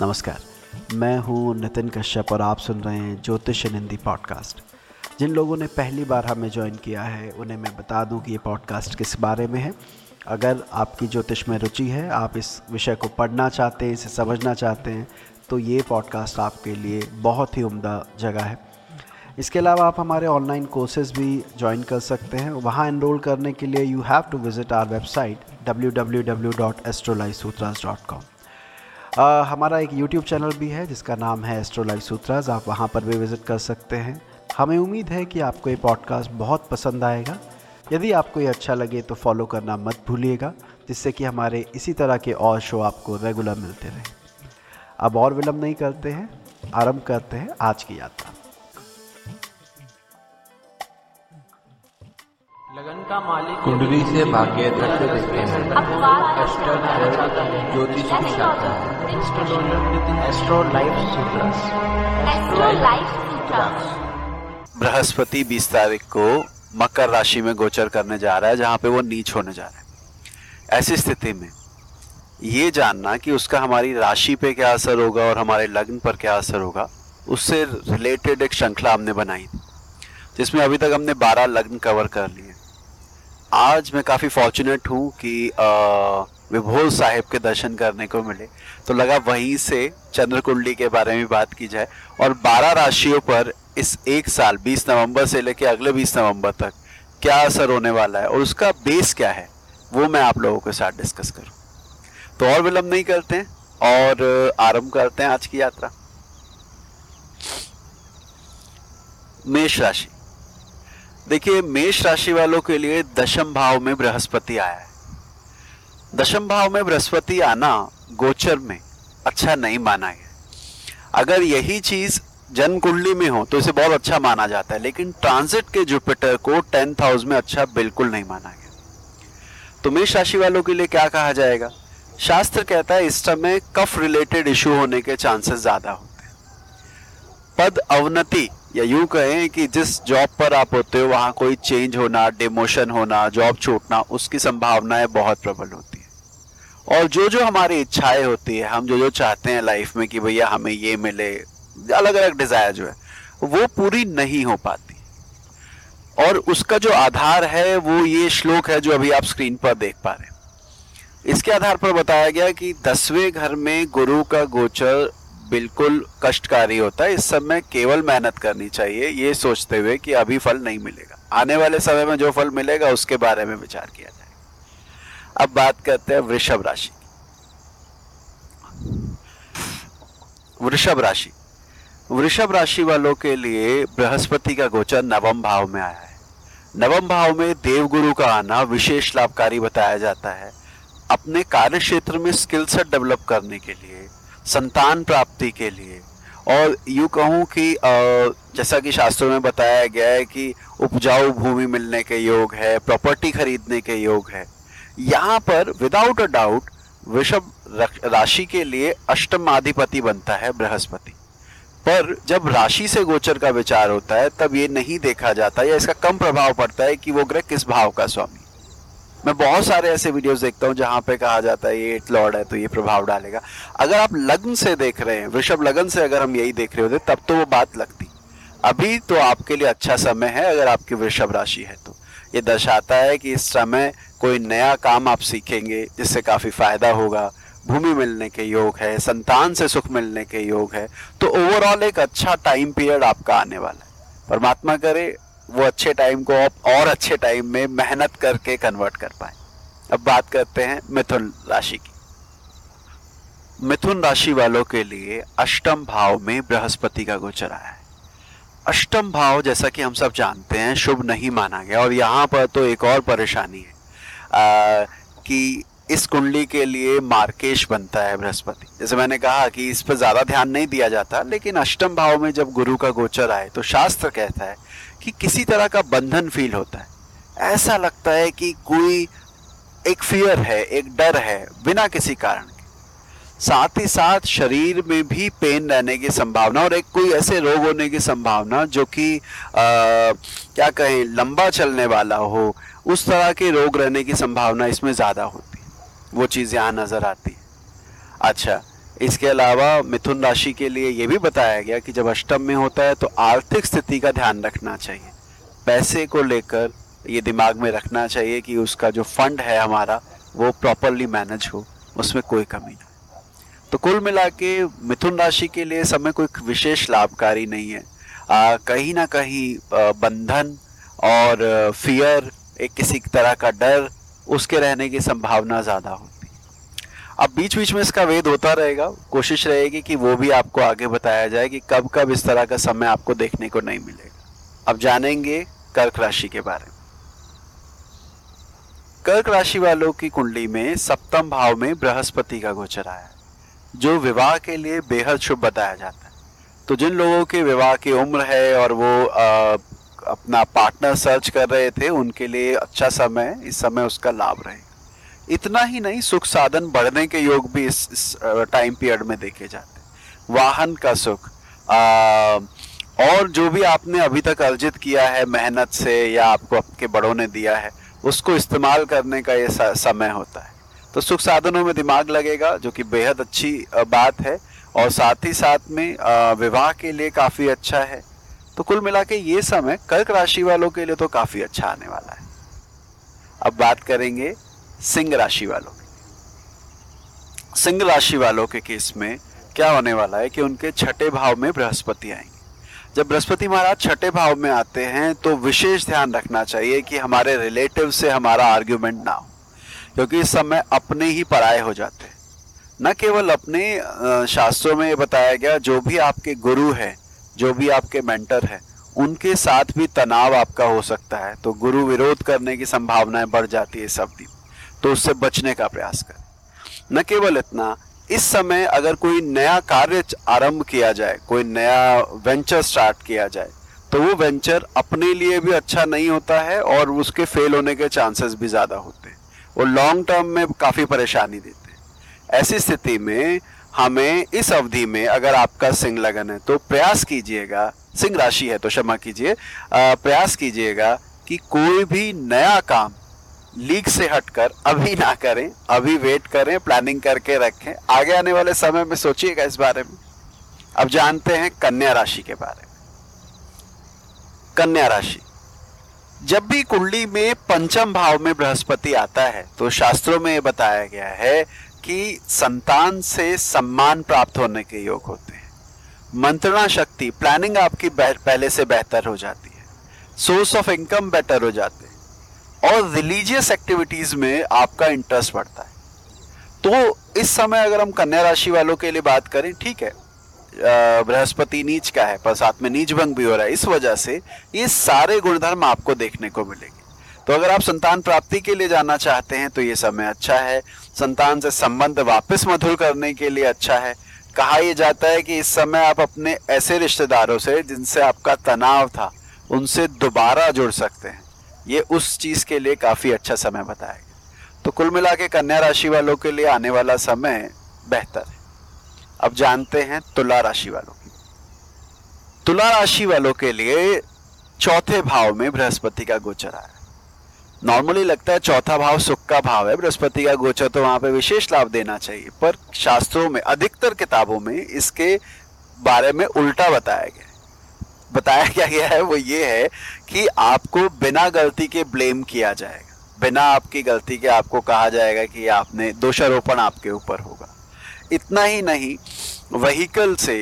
नमस्कार, मैं हूँ नितिन कश्यप और आप सुन रहे हैं ज्योतिष हिंदी पॉडकास्ट। जिन लोगों ने पहली बार हमें ज्वाइन किया है, उन्हें मैं बता दूँ कि ये पॉडकास्ट किस बारे में है। अगर आपकी ज्योतिष में रुचि है, आप इस विषय को पढ़ना चाहते हैं, इसे समझना चाहते हैं तो ये पॉडकास्ट आपके लिए बहुत ही उम्दा जगह है। इसके अलावा आप हमारे ऑनलाइन कोर्सेज भी ज्वाइन कर सकते हैं। वहाँ एनरोल करने के लिए you have to visit our website Uh, हमारा एक यूट्यूब चैनल भी है जिसका नाम है एस्ट्रो लाइफ सूत्राज आप वहाँ पर भी विज़िट कर सकते हैं। हमें उम्मीद है कि आपको ये पॉडकास्ट बहुत पसंद आएगा। यदि आपको ये अच्छा लगे तो फॉलो करना मत भूलिएगा जिससे कि हमारे इसी तरह के और शो आपको रेगुलर मिलते रहे। अब और विलम्ब नहीं करते हैं आरंभ करते हैं आज की यात्रा। लगन का मालिक कुंडली से भाग्य दृश्य देखते हैं। ज्योतिष शाखा है। Astro life Sutras astro life Sutra Brihaspati 20 तारीख को मकर राशि में गोचर करने जा रहा है जहाँ पे वो नीच होने जा रहा है। ऐसी स्थिति में ये जानना कि उसका हमारी राशि पे क्या असर होगा और हमारे लग्न पर क्या असर होगा उससे रिलेटेड एक श्रृंखला हमने बनाई। थी जिसमें अभी तक हमने 12 लग्न कवर कर लिए। आज मैं काफ़ी फॉर्चुनेट हूँ कि विभोर साहिब के दर्शन करने को मिले। तो लगा वहीं से चंद्र कुंडली के बारे में बात की जाए और 12 राशियों पर इस एक साल 20 नवंबर से लेकर अगले 20 नवंबर तक क्या असर होने वाला है और उसका बेस क्या है, वो मैं आप लोगों के साथ डिस्कस करूँ। तो और विलंब नहीं करते हैं और आरंभ करते हैं आज की यात्रा। मेष राशि। देखिए, मेष राशि वालों के लिए दशम भाव में बृहस्पति आया है। दशम भाव में बृहस्पति आना गोचर में अच्छा नहीं माना गया। अगर यही चीज़ जन्म कुंडली में हो तो इसे बहुत अच्छा माना जाता है, लेकिन ट्रांजिट के जुपिटर को टेंथ हाउस में अच्छा बिल्कुल नहीं माना गया। तो मेष राशि वालों के लिए क्या कहा जाएगा? शास्त्र कहता है, इस समय कफ रिलेटेड इशू होने के चांसेस ज़्यादा होते हैं। पद अवनति या यूँ कहें कि जिस जॉब पर आप होते हो, वहाँ कोई चेंज होना डिमोशन होना जॉब छूटना, उसकी संभावनाएँ बहुत प्रबल होती है। और जो जो हमारी इच्छाएँ होती है, हम जो जो चाहते हैं लाइफ में कि भैया हमें ये मिले अलग अलग डिज़ायर जो है, वो पूरी नहीं हो पाती। और उसका जो आधार है, वो ये श्लोक है जो अभी आप स्क्रीन पर देख पा रहे हैं। इसके आधार पर बताया गया कि दसवें घर में गुरु का गोचर बिल्कुल कष्टकारी होता है। इस समय केवल मेहनत करनी चाहिए, ये सोचते हुए कि अभी फल नहीं मिलेगा। आने वाले समय में जो फल मिलेगा, उसके बारे में विचार किया जाएगा। अब बात करते हैं वृषभ राशि वृषभ राशि। वृषभ राशि वालों के लिए बृहस्पति का गोचर नवम भाव में आया है। नवम भाव में देवगुरु का आना विशेष लाभकारी बताया जाता है। अपने कार्य क्षेत्र में स्किल सेट डेवलप करने के लिए संतान प्राप्ति के लिए। और यूँ कहूँ कि जैसा कि शास्त्रों में बताया गया है कि उपजाऊ भूमि मिलने के योग है प्रॉपर्टी खरीदने के योग है। यहाँ पर विदाउट अ डाउट वृषभ राशि के लिए अष्टमाधिपति बनता है बृहस्पति। पर जब राशि से गोचर का विचार होता है, तब ये नहीं देखा जाता या इसका कम प्रभाव पड़ता है कि वो ग्रह किस भाव का स्वामी। मैं बहुत सारे ऐसे वीडियोस देखता हूँ जहाँ पे कहा जाता है, ये एट लॉर्ड है तो ये प्रभाव डालेगा। अगर आप लग्न से देख रहे हैं, वृषभ लग्न से अगर हम यही देख रहे होते, तब तो वो बात लगती। अभी तो आपके लिए अच्छा समय है अगर आपकी वृषभ राशि है तो। ये दर्शाता है कि इस समय कोई नया काम आप सीखेंगे, जिससे काफ़ी फ़ायदा होगा। भूमि मिलने के योग है, संतान से सुख मिलने के योग है। तो ओवरऑल एक अच्छा टाइम पीरियड आपका आने वाला है। परमात्मा करे वो अच्छे टाइम को आप और अच्छे टाइम में मेहनत करके कन्वर्ट कर पाए। अब बात करते हैं मिथुन राशि की। मिथुन राशि वालों के लिए अष्टम भाव में बृहस्पति का गोचर आया है। अष्टम भाव जैसा कि हम सब जानते हैं शुभ नहीं माना गया। और यहाँ पर तो एक और परेशानी है आ, कि इस कुंडली के लिए मार्केश बनता है बृहस्पति। जैसे मैंने कहा कि इस पर ज़्यादा ध्यान नहीं दिया जाता लेकिन अष्टम भाव में जब गुरु का गोचर आए तो शास्त्र कहता है कि किसी तरह का बंधन फील होता है। ऐसा लगता है कि कोई एक फियर है, एक डर है, बिना किसी कारण के। साथ ही साथ शरीर में भी पेन रहने की संभावना और एक कोई ऐसे रोग होने की संभावना जो कि क्या कहें, लंबा चलने वाला हो, उस तरह के रोग रहने की संभावना इसमें ज़्यादा होती है। वो चीज़ यहाँ नज़र आती है। अच्छा इसके अलावा मिथुन राशि के लिए ये भी बताया गया कि जब अष्टम में होता है तो आर्थिक स्थिति का ध्यान रखना चाहिए। पैसे को लेकर ये दिमाग में रखना चाहिए कि उसका जो फंड है हमारा वो प्रॉपरली मैनेज हो उसमें कोई कमी ना तो कुल मिला के मिथुन राशि के लिए समय कोई विशेष लाभकारी नहीं है। आ, कहीं ना कहीं बंधन और फियर एक किसी तरह का डर उसके रहने की संभावना ज़्यादा है। अब बीच बीच में इसका वेद होता रहेगा। कोशिश रहेगी कि वो भी आपको आगे बताया जाए कि कब कब इस तरह का समय आपको देखने को नहीं मिलेगा। अब जानेंगे कर्क राशि के बारे में। कर्क राशि वालों की कुंडली में सप्तम भाव में बृहस्पति का गोचर आया जो विवाह के लिए बेहद शुभ बताया जाता है। तो जिन लोगों के विवाह की उम्र है और वो आ, अपना पार्टनर सर्च कर रहे थे उनके लिए अच्छा समय इस समय उसका लाभ रहेगा। इतना ही नहीं सुख साधन बढ़ने के योग भी इस, इस टाइम पीरियड में देखे जाते वाहन का सुख। आ, और जो भी आपने अभी तक अर्जित किया है मेहनत से या आपको आपके बड़ों ने दिया है उसको इस्तेमाल करने का ये समय होता है। तो सुख साधनों में दिमाग लगेगा जो कि बेहद अच्छी बात है। और साथ ही साथ में विवाह के लिए काफ़ी अच्छा है। तो कुल मिला के ये समय कर्क राशि वालों के लिए तो काफ़ी अच्छा आने वाला है। अब बात करेंगे सिंह राशि वालों सिंह राशि वालों के केस में क्या होने वाला है कि उनके छठे भाव में बृहस्पति आएँगे। जब बृहस्पति महाराज छठे भाव में आते हैं तो विशेष ध्यान रखना चाहिए कि हमारे रिलेटिव से हमारा आर्ग्यूमेंट ना हो, क्योंकि इस समय अपने ही पराये हो जाते हैं। न केवल अपने शास्त्रों में बताया गया, जो भी आपके गुरु है, जो भी आपके मेंटर है, उनके साथ भी तनाव आपका हो सकता है तो गुरु विरोध करने की संभावनाएँ बढ़ जाती है सब अवधि तो उससे बचने का प्रयास करें। न केवल इतना, इस समय अगर कोई नया कार्य आरंभ किया जाए, कोई नया वेंचर स्टार्ट किया जाए तो वो वेंचर अपने लिए भी अच्छा नहीं होता है और उसके फेल होने के चांसेस भी ज़्यादा होते हैं। वो लॉन्ग टर्म में काफ़ी परेशानी देते हैं। ऐसी स्थिति में हमें इस अवधि में अगर आपका सिंह लगन है तो प्रयास कीजिएगा, सिंह राशि है तो क्षमा कीजिए प्रयास कीजिएगा कि कोई भी नया काम लीक से हटकर अभी ना करें, अभी वेट करें प्लानिंग करके रखें। आगे आने वाले समय में सोचिएगा इस बारे में। अब जानते हैं कन्या राशि के बारे में। कन्या राशि। जब भी कुंडली में पंचम भाव में बृहस्पति आता है तो शास्त्रों में यह बताया गया है कि संतान से सम्मान प्राप्त होने के योग होते हैं। मंत्रणा शक्ति प्लानिंग आपकी पहले से बेहतर हो जाती है। सोर्स ऑफ़ इनकम बेटर हो जाते हैं। और रिलीजियस एक्टिविटीज़ में आपका इंटरेस्ट बढ़ता है। तो इस समय अगर हम कन्या राशि वालों के लिए बात करें, ठीक है बृहस्पति नीच का है, पर साथ में नीच भंग भी हो रहा है, इस वजह से ये सारे गुणधर्म आपको देखने को मिलेंगे। तो अगर आप संतान प्राप्ति के लिए जाना चाहते हैं तो ये समय अच्छा है। संतान से संबंध वापस मधुर करने के लिए अच्छा है। कहा यह जाता है कि इस समय आप अपने ऐसे रिश्तेदारों से जिनसे आपका तनाव था, उनसे दोबारा जुड़ सकते हैं। ये उस चीज़ के लिए काफ़ी अच्छा समय बताया गया। तो कुल मिला के कन्या राशि वालों के लिए आने वाला समय बेहतर है। अब जानते हैं तुला राशि वालों की। तुला राशि वालों के लिए चौथे भाव में बृहस्पति का गोचर आया। नॉर्मली लगता है चौथा भाव सुख का भाव है, बृहस्पति का गोचर तो वहाँ पे विशेष लाभ देना चाहिए, पर शास्त्रों में, अधिकतर किताबों में इसके बारे में उल्टा बताया गया। बताया क्या गया है, वो ये है कि आपको बिना गलती के ब्लेम किया जाएगा। बिना आपकी गलती के आपको कहा जाएगा कि आपने दोषारोपण आपके ऊपर होगा। इतना ही नहीं वहीकल से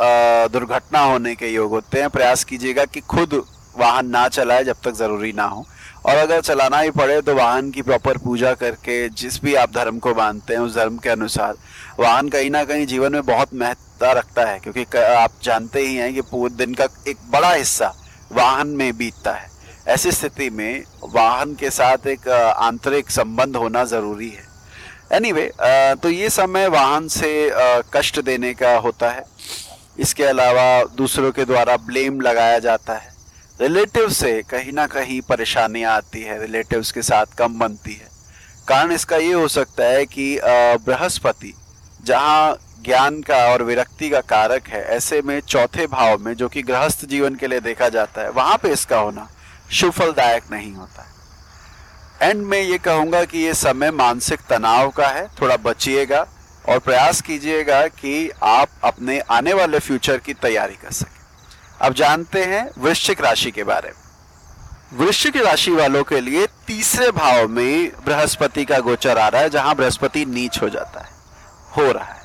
दुर्घटना होने के योग होते हैं। प्रयास कीजिएगा कि खुद वाहन ना चलाए जब तक ज़रूरी ना हो। और अगर चलाना ही पड़े तो वाहन की प्रॉपर पूजा करके जिस भी आप धर्म को मानते हैं उस धर्म के अनुसार वाहन कहीं ना कहीं जीवन में बहुत महत्ता रखता है क्योंकि आप जानते ही हैं कि पूरे दिन का एक बड़ा हिस्सा वाहन में बीतता है। ऐसी स्थिति में वाहन के साथ एक आंतरिक संबंध होना ज़रूरी है। एनीवे anyway, तो ये समय वाहन से कष्ट देने का होता है। इसके अलावा दूसरों के द्वारा ब्लेम लगाया जाता है। रिलेटिव से कहीं ना कहीं परेशानियाँ आती है, रिलेटिव्स के साथ कम बनती है। कारण इसका ये हो सकता है कि बृहस्पति, जहाँ ज्ञान का और विरक्ति का कारक है, ऐसे में चौथे भाव में, जो कि गृहस्थ जीवन के लिए देखा जाता है, वहाँ पे इसका होना सुफलदायक नहीं होता। है एंड में ये कहूँगा कि ये समय मानसिक तनाव का है, थोड़ा बचिएगा और प्रयास कीजिएगा कि आप अपने आने वाले फ्यूचर की तैयारी कर सकें। अब जानते हैं वृश्चिक राशि के बारे में। वृश्चिक राशि वालों के लिए तीसरे भाव में बृहस्पति का गोचर आ रहा है, जहाँ बृहस्पति नीच हो जाता है, हो रहा है।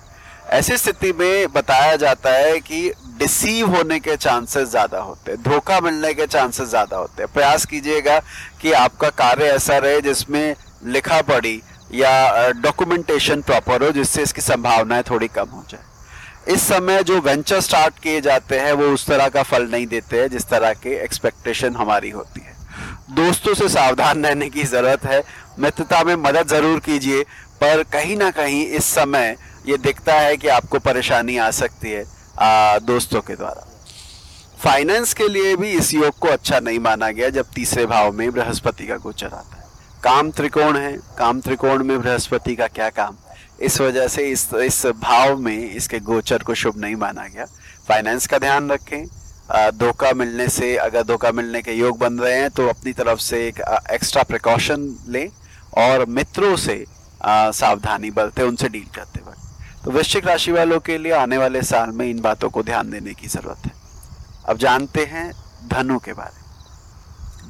ऐसी स्थिति में बताया जाता है कि डिसीव होने के चांसेस ज़्यादा होते हैं, धोखा मिलने के चांसेस ज़्यादा होते हैं। प्रयास कीजिएगा कि आपका कार्य ऐसा रहे जिसमें लिखा पड़ी या डॉक्यूमेंटेशन प्रॉपर हो, जिससे इसकी संभावनाएँ थोड़ी कम हो जाए। इस समय जो वेंचर स्टार्ट किए जाते हैं वो उस तरह का फल नहीं देते हैं जिस तरह के एक्सपेक्टेशन हमारी होती है। दोस्तों से सावधान रहने की ज़रूरत है। मित्रता में मदद ज़रूर कीजिए पर कहीं ना कहीं इस समय ये दिखता है कि आपको परेशानी आ सकती है आ, दोस्तों के द्वारा। फाइनेंस के लिए भी इस योग को अच्छा नहीं माना गया जब तीसरे भाव में बृहस्पति का गोचर आता है। काम त्रिकोण है काम त्रिकोण में बृहस्पति का क्या काम? इस वजह से इस इस भाव में इसके गोचर को शुभ नहीं माना गया। फाइनेंस का ध्यान रखें। धोखा मिलने से, अगर धोखा मिलने के योग बन रहे हैं तो अपनी तरफ़ से एक एक्स्ट्रा प्रिकॉशन लें और मित्रों से सावधानी बरते, उनसे डील करते वक्त तो वृश्चिक राशि वालों के लिए आने वाले साल में इन बातों को ध्यान देने की ज़रूरत है। अब जानते हैं धनु के बारे में।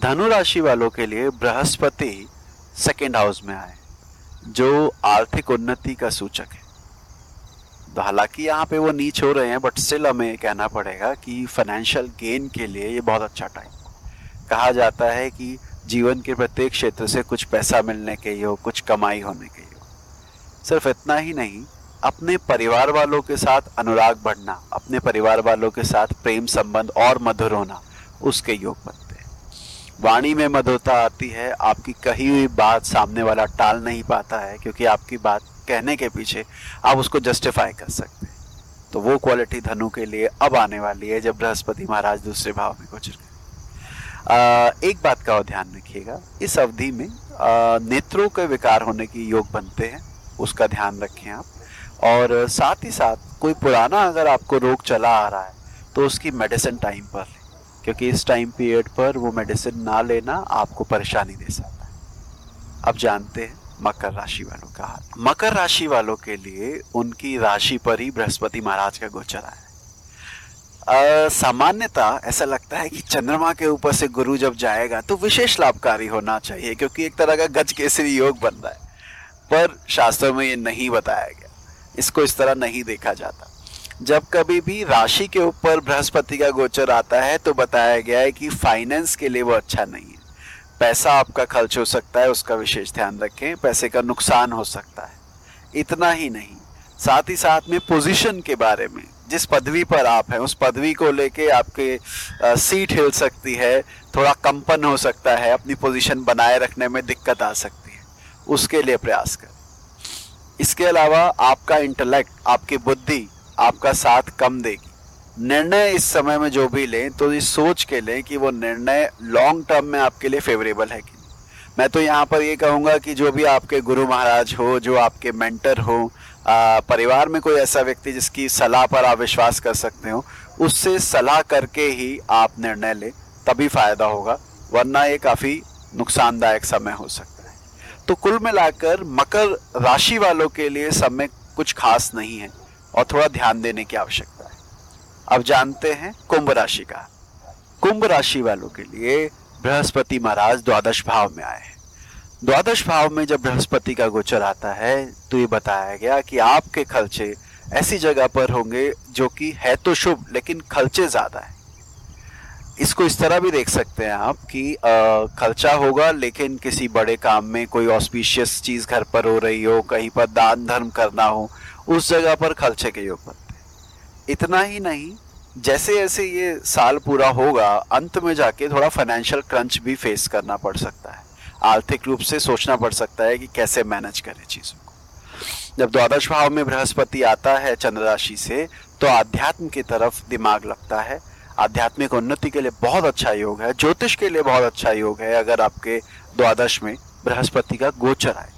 धनु राशि वालों के लिए बृहस्पति सेकेंड हाउस में आए। जो आर्थिक उन्नति का सूचक है। तो हालाँकि यहाँ पे वो नीच हो रहे हैं बट स्टिल हमें कहना पड़ेगा कि फाइनेंशियल गेन के लिए ये बहुत अच्छा टाइम कहा जाता है कि जीवन के प्रत्येक क्षेत्र से कुछ पैसा मिलने के हो, कुछ कमाई होने के हो। सिर्फ़ इतना ही नहीं, अपने परिवार वालों के साथ अनुराग बढ़ना, अपने परिवार वालों के साथ प्रेम संबंध और मधुर होना, उसके योग हैं वाणी में मधुरता आती है आपकी कही हुई बात सामने वाला टाल नहीं पाता है क्योंकि आपकी बात कहने के पीछे आप उसको जस्टिफाई कर सकते हैं। तो वो क्वालिटी धनु के लिए अब आने वाली है जब बृहस्पति महाराज दूसरे भाव में गुजर गए एक बात का ध्यान रखिएगा। इस अवधि में आ, नेत्रों के विकार होने की योग बनते हैं उसका ध्यान रखें आप। और साथ ही साथ कोई पुराना अगर आपको रोग चला आ रहा है तो उसकी मेडिसिन टाइम पर क्योंकि इस टाइम पीरियड पर वो मेडिसिन ना लेना आपको परेशानी दे सकता है। अब जानते हैं मकर राशि वालों का हाल। मकर राशि वालों के लिए उनकी राशि पर ही बृहस्पति महाराज का गोचर आया सामान्यता, ऐसा लगता है कि चंद्रमा के ऊपर से गुरु जब जाएगा तो विशेष लाभकारी होना चाहिए, क्योंकि एक तरह का गज केसरी योग बन रहा है। पर शास्त्रों में ये नहीं बताया गया। इसको इस तरह नहीं देखा जाता। जब कभी भी राशि के ऊपर बृहस्पति का गोचर आता है तो बताया गया है कि फाइनेंस के लिए वो अच्छा नहीं है। पैसा आपका खर्च हो सकता है उसका विशेष ध्यान रखें पैसे का नुकसान हो सकता है। इतना ही नहीं साथ ही साथ में पोजीशन के बारे में जिस पदवी पर आप हैं उस पदवी को लेके आपके आ, सीट हिल सकती है थोड़ा कंपन हो सकता है अपनी पोजीशन बनाए रखने में दिक्कत आ सकती है। उसके लिए प्रयास करें। इसके अलावा आपका इंटेलेक्ट आपकी बुद्धि आपका साथ कम देगी। निर्णय इस समय में जो भी लें तो इस सोच के लें कि वो निर्णय लॉन्ग टर्म में आपके लिए फेवरेबल है कि मैं तो यहाँ पर ये कहूँगा कि जो भी आपके गुरु महाराज हो जो आपके मेंटर हो आ, परिवार में कोई ऐसा व्यक्ति जिसकी सलाह पर आप विश्वास कर सकते हो उससे सलाह करके ही आप निर्णय लें तभी फ़ायदा होगा वरना ये काफ़ी नुकसानदायक समय हो सकता है। तो कुल मिलाकर मकर राशि वालों के लिए समय कुछ खास नहीं है। और थोड़ा ध्यान देने की आवश्यकता है। अब जानते हैं कुंभ राशि का। कुंभ राशि वालों के लिए बृहस्पति महाराज द्वादश भाव में आए हैं। द्वादश भाव में जब बृहस्पति का गोचर आता है तो ये बताया गया कि आपके खर्चे ऐसी जगह पर होंगे जो कि है तो शुभ, लेकिन खर्चे ज़्यादा है। इसको इस तरह भी देख सकते हैं आप कि खर्चा होगा, लेकिन किसी बड़े काम में कोई ऑस्पिशियस चीज़ घर पर हो रही हो, कहीं पर दान धर्म करना हो उस जगह पर खर्चे के योग बनते इतना ही नहीं, जैसे जैसे ये साल पूरा होगा, अंत में जाके थोड़ा फाइनेंशियल क्रंच भी फेस करना पड़ सकता है। आर्थिक रूप से सोचना पड़ सकता है कि कैसे मैनेज करें चीज़ों को। जब द्वादश भाव में बृहस्पति आता है चंद्र राशि से तो आध्यात्म की तरफ़ दिमाग लगता है। आध्यात्मिक उन्नति के लिए बहुत अच्छा योग है, ज्योतिष के लिए बहुत अच्छा योग है, अगर आपके द्वादश में बृहस्पति का गोचर आए।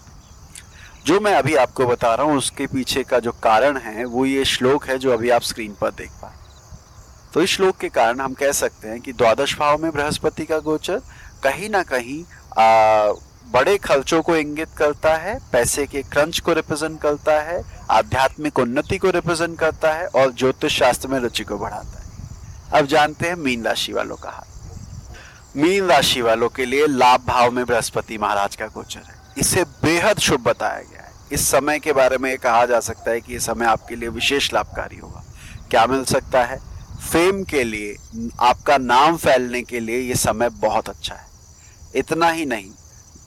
जो मैं अभी आपको बता रहा हूँ उसके पीछे का जो कारण है वो ये श्लोक है जो अभी आप स्क्रीन पर देख पाए तो इस श्लोक के कारण हम कह सकते हैं कि द्वादश भाव में बृहस्पति का गोचर कहीं ना कहीं आ, बड़े खर्चों को इंगित करता है पैसे के क्रंच को रिप्रेजेंट करता है आध्यात्मिक उन्नति को रिप्रेजेंट करता है और ज्योतिष शास्त्र में रुचि को बढ़ाता है। अब जानते हैं मीन राशि वालों का हाल। मीन राशि वालों के लिए लाभ भाव में बृहस्पति महाराज का गोचर है। इसे बेहद शुभ बताया गया इस समय के बारे में कहा जा सकता है कि यह समय आपके लिए विशेष लाभकारी होगा। क्या मिल सकता है? फेम के लिए, आपका नाम फैलने के लिए यह समय बहुत अच्छा है। इतना ही नहीं,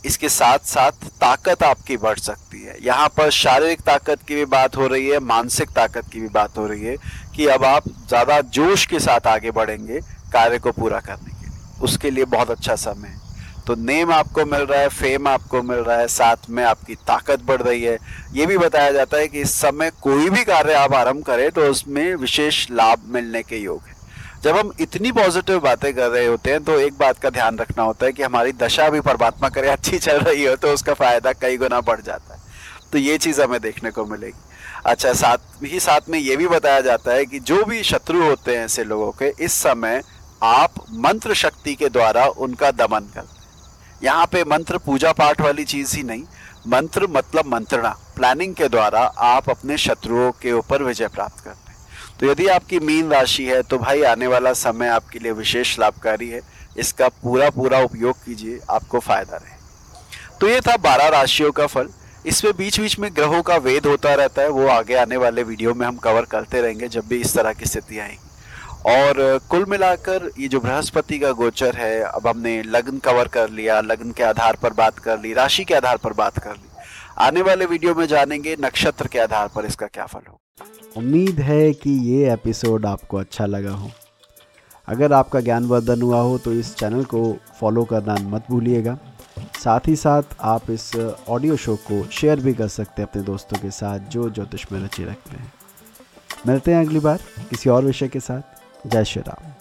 इसके साथ साथ ताकत आपकी बढ़ सकती है। यहाँ पर शारीरिक ताकत की भी बात हो रही है, मानसिक ताकत की भी बात हो रही है कि अब आप ज़्यादा जोश के साथ आगे बढ़ेंगे कार्य को पूरा करने के लिए। उसके लिए बहुत अच्छा समय है। तो नेम आपको मिल रहा है फेम आपको मिल रहा है, साथ में आपकी ताकत बढ़ रही है। ये भी बताया जाता है कि इस समय कोई भी कार्य आप आरंभ करें तो उसमें विशेष लाभ मिलने के योग है। जब हम इतनी पॉजिटिव बातें कर रहे होते हैं तो एक बात का ध्यान रखना होता है कि हमारी दशा भी परमात्मा करे अच्छी चल रही हो तो उसका फ़ायदा कई गुना बढ़ जाता है। तो ये चीज़ हमें देखने को मिलेगी। अच्छा साथ ही साथ में ये भी बताया जाता है कि जो भी शत्रु होते हैं ऐसे लोगों के, इस समय आप मंत्र शक्ति के द्वारा उनका दमन करते यहाँ पे मंत्र पूजा पाठ वाली चीज़ ही नहीं, मंत्र मतलब मंत्रणा। प्लानिंग के द्वारा आप अपने शत्रुओं के ऊपर विजय प्राप्त करते हैं। तो यदि आपकी मीन राशि है तो भाई आने वाला समय आपके लिए विशेष लाभकारी है। इसका पूरा पूरा उपयोग कीजिए, आपको फ़ायदा रहे। तो ये था बारह राशियों का फल। इसमें बीच बीच में ग्रहों का वेद होता रहता है, वो आगे आने वाले वीडियो में हम कवर करते रहेंगे, जब भी इस तरह की स्थिति आएँगी। और कुल मिलाकर ये जो बृहस्पति का गोचर है, अब हमने लग्न कवर कर लिया, लग्न के आधार पर बात कर ली, राशि के आधार पर बात कर ली। आने वाले वीडियो में जानेंगे नक्षत्र के आधार पर इसका क्या फल हो उम्मीद है कि ये एपिसोड आपको अच्छा लगा हो। अगर आपका ज्ञानवर्धन हुआ हो तो इस चैनल को फॉलो करना मत भूलिएगा। साथ ही साथ आप इस ऑडियो शो को शेयर भी कर सकते हैं अपने दोस्तों के साथ, जो ज्योतिष में रुचि रखते हैं। मिलते हैं अगली बार किसी और विषय के साथ। That.